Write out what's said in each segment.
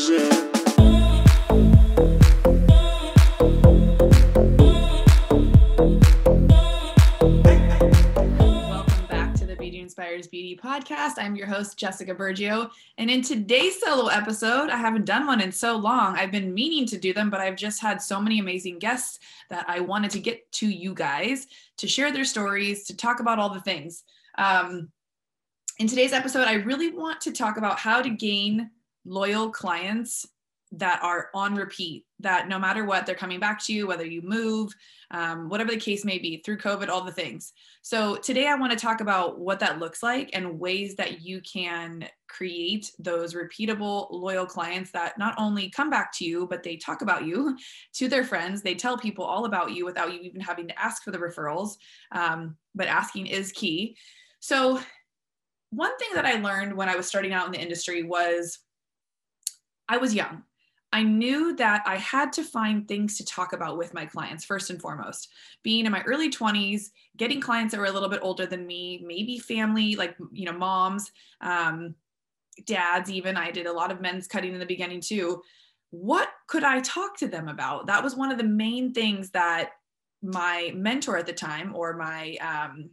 Welcome back to the Beauty Inspires Beauty podcast. I'm your host, Jessica Burgio. And in today's solo episode, I haven't done one in so long. I've been meaning to do them, but I've just had so many amazing guests that I wanted to get to you guys to share their stories, to talk about all the things. Um, in today's episode, I really want to talk about how to gain loyal clients that are on repeat, that no matter what, they're coming back to you, whether you move, um, whatever the case may be, through COVID, all the things. So, today I want to talk about what that looks like and ways that you can create those repeatable, loyal clients that not only come back to you, but they talk about you to their friends. They tell people all about you without you even having to ask for the referrals. Um, but asking is key. So, one thing that I learned when I was starting out in the industry was I was young. I knew that I had to find things to talk about with my clients first and foremost. Being in my early 20s, getting clients that were a little bit older than me, maybe family, like, you know, moms, um, dads, even. I did a lot of men's cutting in the beginning too. What could I talk to them about? That was one of the main things that my mentor at the time or my um,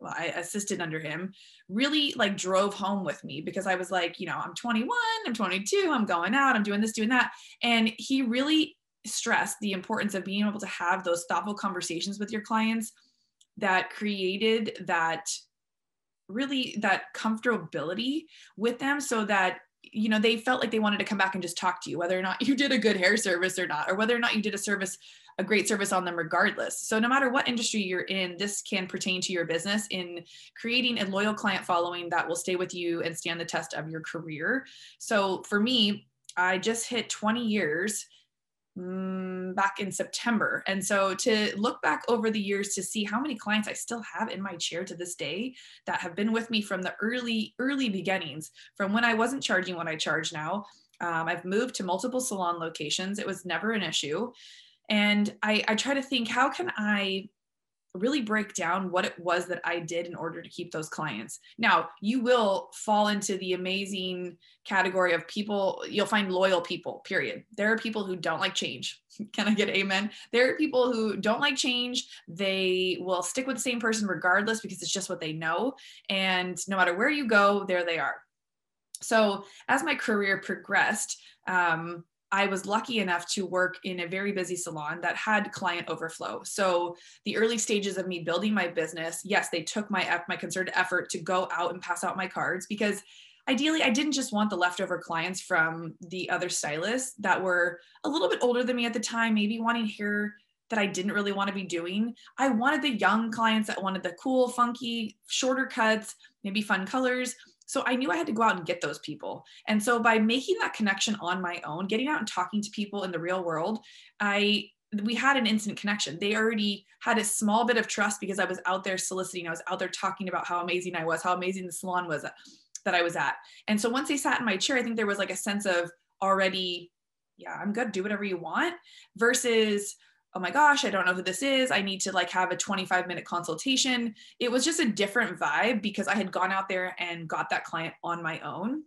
well, I assisted under him, really like drove home with me because I was like, you know, I'm 21, I'm 22, I'm going out, I'm doing this, doing that. And he really stressed the importance of being able to have those thoughtful conversations with your clients that created that really that comfortability with them so that you know they felt like they wanted to come back and just talk to you whether or not you did a good hair service or not or whether or not you did a service a great service on them regardless. So no matter what industry you're in, this can pertain to your business in creating a loyal client following that will stay with you and stand the test of your career. So for me, I just hit 20 years mm, back in September. And so to look back over the years to see how many clients I still have in my chair to this day that have been with me from the early, early beginnings, from when I wasn't charging what I charge now. Um, I've moved to multiple salon locations. It was never an issue. And I, I try to think, how can I really break down what it was that I did in order to keep those clients. Now, you will fall into the amazing category of people, you'll find loyal people, period. There are people who don't like change. Can I get amen? There are people who don't like change. They will stick with the same person regardless because it's just what they know. And no matter where you go, there they are. So, as my career progressed, um, I was lucky enough to work in a very busy salon that had client overflow. So the early stages of me building my business, yes, they took my my concerted effort to go out and pass out my cards because ideally I didn't just want the leftover clients from the other stylists that were a little bit older than me at the time, maybe wanting hair that I didn't really want to be doing. I wanted the young clients that wanted the cool, funky, shorter cuts, maybe fun colors. So I knew I had to go out and get those people. And so by making that connection on my own, getting out and talking to people in the real world, I we had an instant connection. They already had a small bit of trust because I was out there soliciting. I was out there talking about how amazing I was, how amazing the salon was that I was at. And so once they sat in my chair, I think there was like a sense of already, yeah, I'm good, do whatever you want, versus oh my gosh, I don't know who this is. I need to like have a 25 minute consultation. It was just a different vibe because I had gone out there and got that client on my own.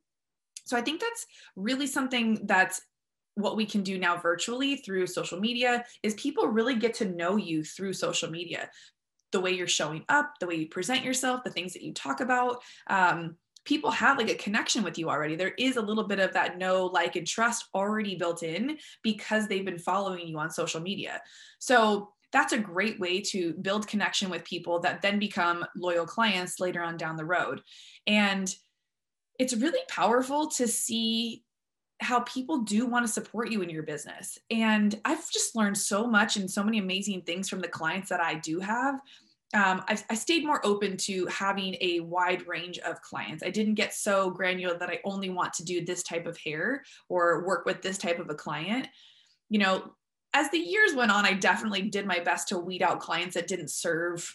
So I think that's really something that's what we can do now virtually through social media is people really get to know you through social media the way you're showing up the way you present yourself the things that you talk about um, people have like a connection with you already. There is a little bit of that know, like, and trust already built in because they've been following you on social media. So that's a great way to build connection with people that then become loyal clients later on down the road. And it's really powerful to see how people do want to support you in your business. And I've just learned so much and so many amazing things from the clients that I do have um, I, I, stayed more open to having a wide range of clients. I didn't get so granular that I only want to do this type of hair or work with this type of a client. You know, as the years went on, I definitely did my best to weed out clients that didn't serve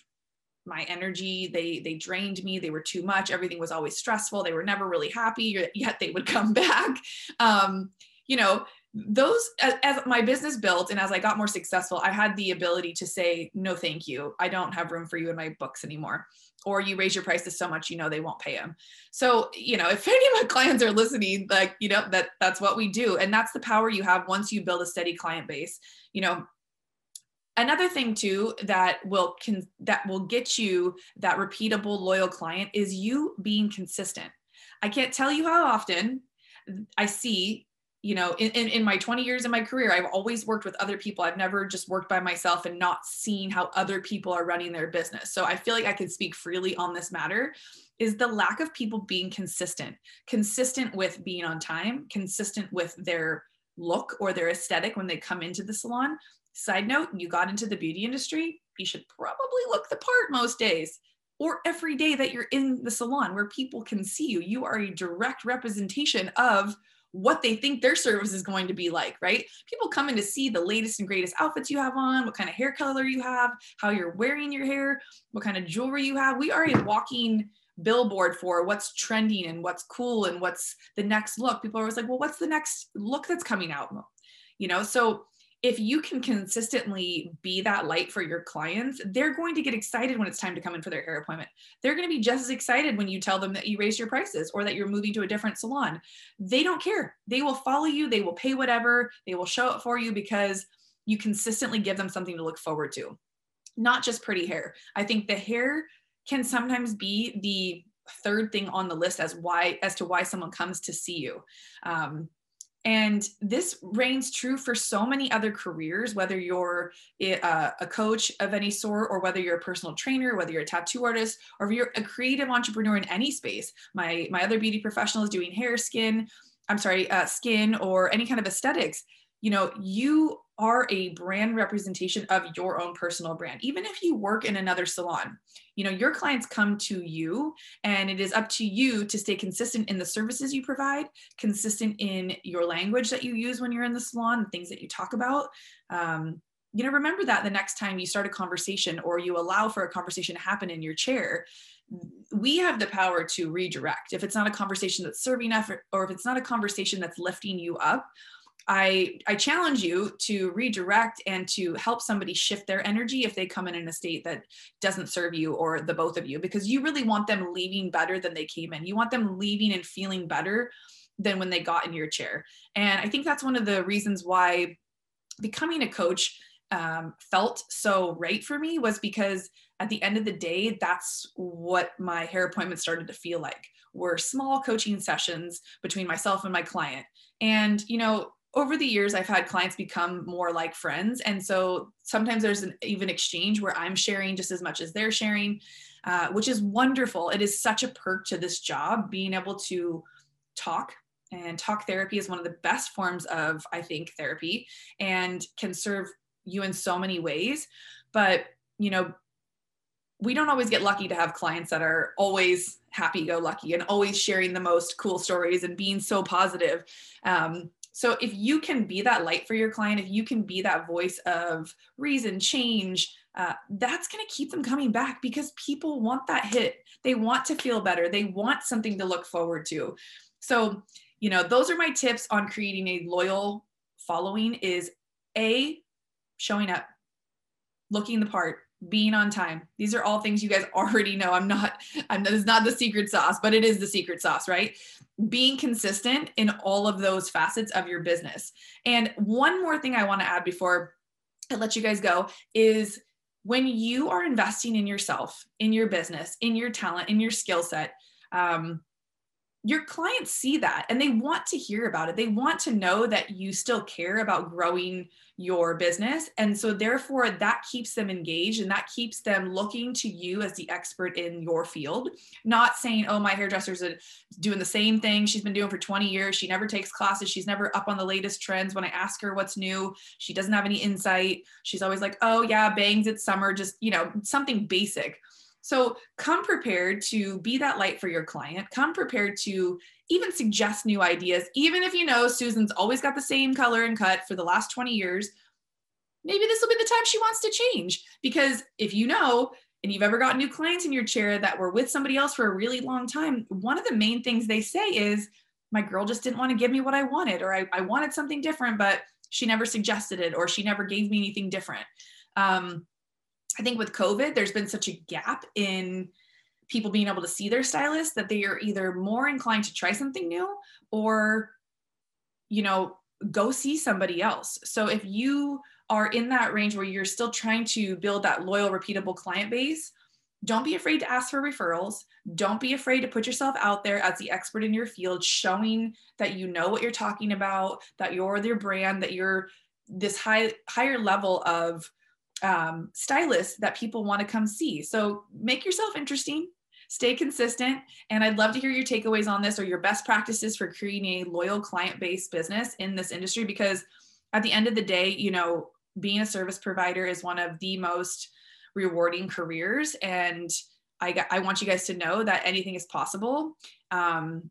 my energy. They they drained me. They were too much. Everything was always stressful. They were never really happy. Yet they would come back. Um, you know, those as, as, my business built and as i got more successful i had the ability to say no thank you. I don't have room for you in my books anymore. Or you raise your prices so much you know they won't pay them so you know if any of my clients are listening like you know that that's what we do. And that's the power you have once you build a steady client base you know. Another thing too that will can that will get you that repeatable loyal client is you being consistent. I can't tell you how often i see you know in, in, in, my 20 years in my career i've always worked with other people. I've never just worked by myself and not seen how other people are running their business. So i feel like i can speak freely on this matter is the lack of people being consistent consistent with being on time consistent with their look or their aesthetic when they come into the salon. Side note you got into the beauty industry you should probably look the part most days or every day that you're in the salon where people can see you. You are a direct representation of what they think their service is going to be like, right? People come in to see the latest and greatest outfits you have on, what kind of hair color you have, how you're wearing your hair, what kind of jewelry you have. We are a walking billboard for what's trending and what's cool and what's the next look. People are always like, well, what's the next look that's coming out? You know, so if you can consistently be that light for your clients, they're going to get excited when it's time to come in for their hair appointment. They're going to be just as excited when you tell them that you raise your prices or that you're moving to a different salon. They don't care. They will follow you, they will pay whatever, they will show up for you because you consistently give them something to look forward to. Not just pretty hair. I think the hair can sometimes be the third thing on the list as why as to why someone comes to see you. Um, and this reigns true for so many other careers, whether you're a, a, coach of any sort, or whether you're a personal trainer, whether you're a tattoo artist, or if you're a creative entrepreneur in any space. My, my other beauty professional is doing hair, skin, I'm sorry, uh, skin, or any kind of aesthetics. You know, you are a brand representation of your own personal brand. Even if you work in another salon you know your clients come to you and it is up to you to stay consistent in the services you provide consistent in your language that you use when you're in the salon and things that you talk about. Um, you know remember that the next time you start a conversation or you allow for a conversation to happen in your chair we have the power to redirect. If it's not a conversation that's serving effort or if it's not a conversation that's lifting you up I, I challenge you to redirect and to help somebody shift their energy if they come in in a state that doesn't serve you or the both of you, because you really want them leaving better than they came in. You want them leaving and feeling better than when they got in your chair. And I think that's one of the reasons why becoming a coach um, felt so right for me was because at the end of the day, that's what my hair appointment started to feel like were small coaching sessions between myself and my client. And, you know, over the years i've had clients become more like friends and so sometimes there's an even exchange where i'm sharing just as much as they're sharing uh, which is wonderful. It is such a perk to this job being able to talk and talk therapy is one of the best forms of i think therapy and can serve you in so many ways but you know we don't always get lucky to have clients that are always happy go lucky and always sharing the most cool stories and being so positive um, so if you can be that light for your client, if you can be that voice of reason, change, uh, that's going to keep them coming back because people want that hit. They want to feel better. They want something to look forward to. So, you know, those are my tips on creating a loyal following is A, showing up, looking the part, being on time. These are all things you guys already know. I'm not, I'm it's not the secret sauce, but it is the secret sauce, right? being consistent in all of those facets of your business. And one more thing I want to add before I let you guys go is when you are investing in yourself, in your business, in your talent, in your skill set, um, your clients see that and they want to hear about it. They want to know that you still care about growing your business. And so, therefore, that keeps them engaged and that keeps them looking to you as the expert in your field, not saying, oh, my hairdresser's uh, doing the same thing she's been doing for 20 years. She never takes classes. She's never up on the latest trends. When I ask her what's new, she doesn't have any insight. She's always like, oh, yeah, bangs, it's summer, just, you know, something basic. So come prepared to be that light for your client. Come prepared to even suggest new ideas, even if you know Susan's always got the same color and cut for the last 20 years. Maybe this will be the time she wants to change. Because if you know, and you've ever got new clients in your chair that were with somebody else for a really long time, one of the main things they say is, my girl just didn't want to give me what I wanted, or I, I wanted something different, but she never suggested it, or she never gave me anything different. Um, I think with COVID, there's been such a gap in people being able to see their stylist that they are either more inclined to try something new or, you know, go see somebody else. So if you are in that range where you're still trying to build that loyal, repeatable client base, don't be afraid to ask for referrals. Don't be afraid to put yourself out there as the expert in your field, showing that you know what you're talking about, that you're your brand, that you're this high higher level of um, stylist that people want to come see. So make yourself interesting, stay consistent, and I'd love to hear your takeaways on this or your best practices for creating a loyal client-based business in this industry. Because at the end of the day, you know, being a service provider is one of the most rewarding careers and I, I want you guys to know that anything is possible. Um,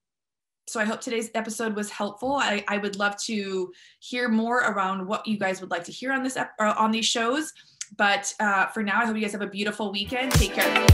so I hope today's episode was helpful. I, I would love to hear more around what you guys would like to hear on this ep- on these shows. But uh, for now, I hope you guys have a beautiful weekend. Take care.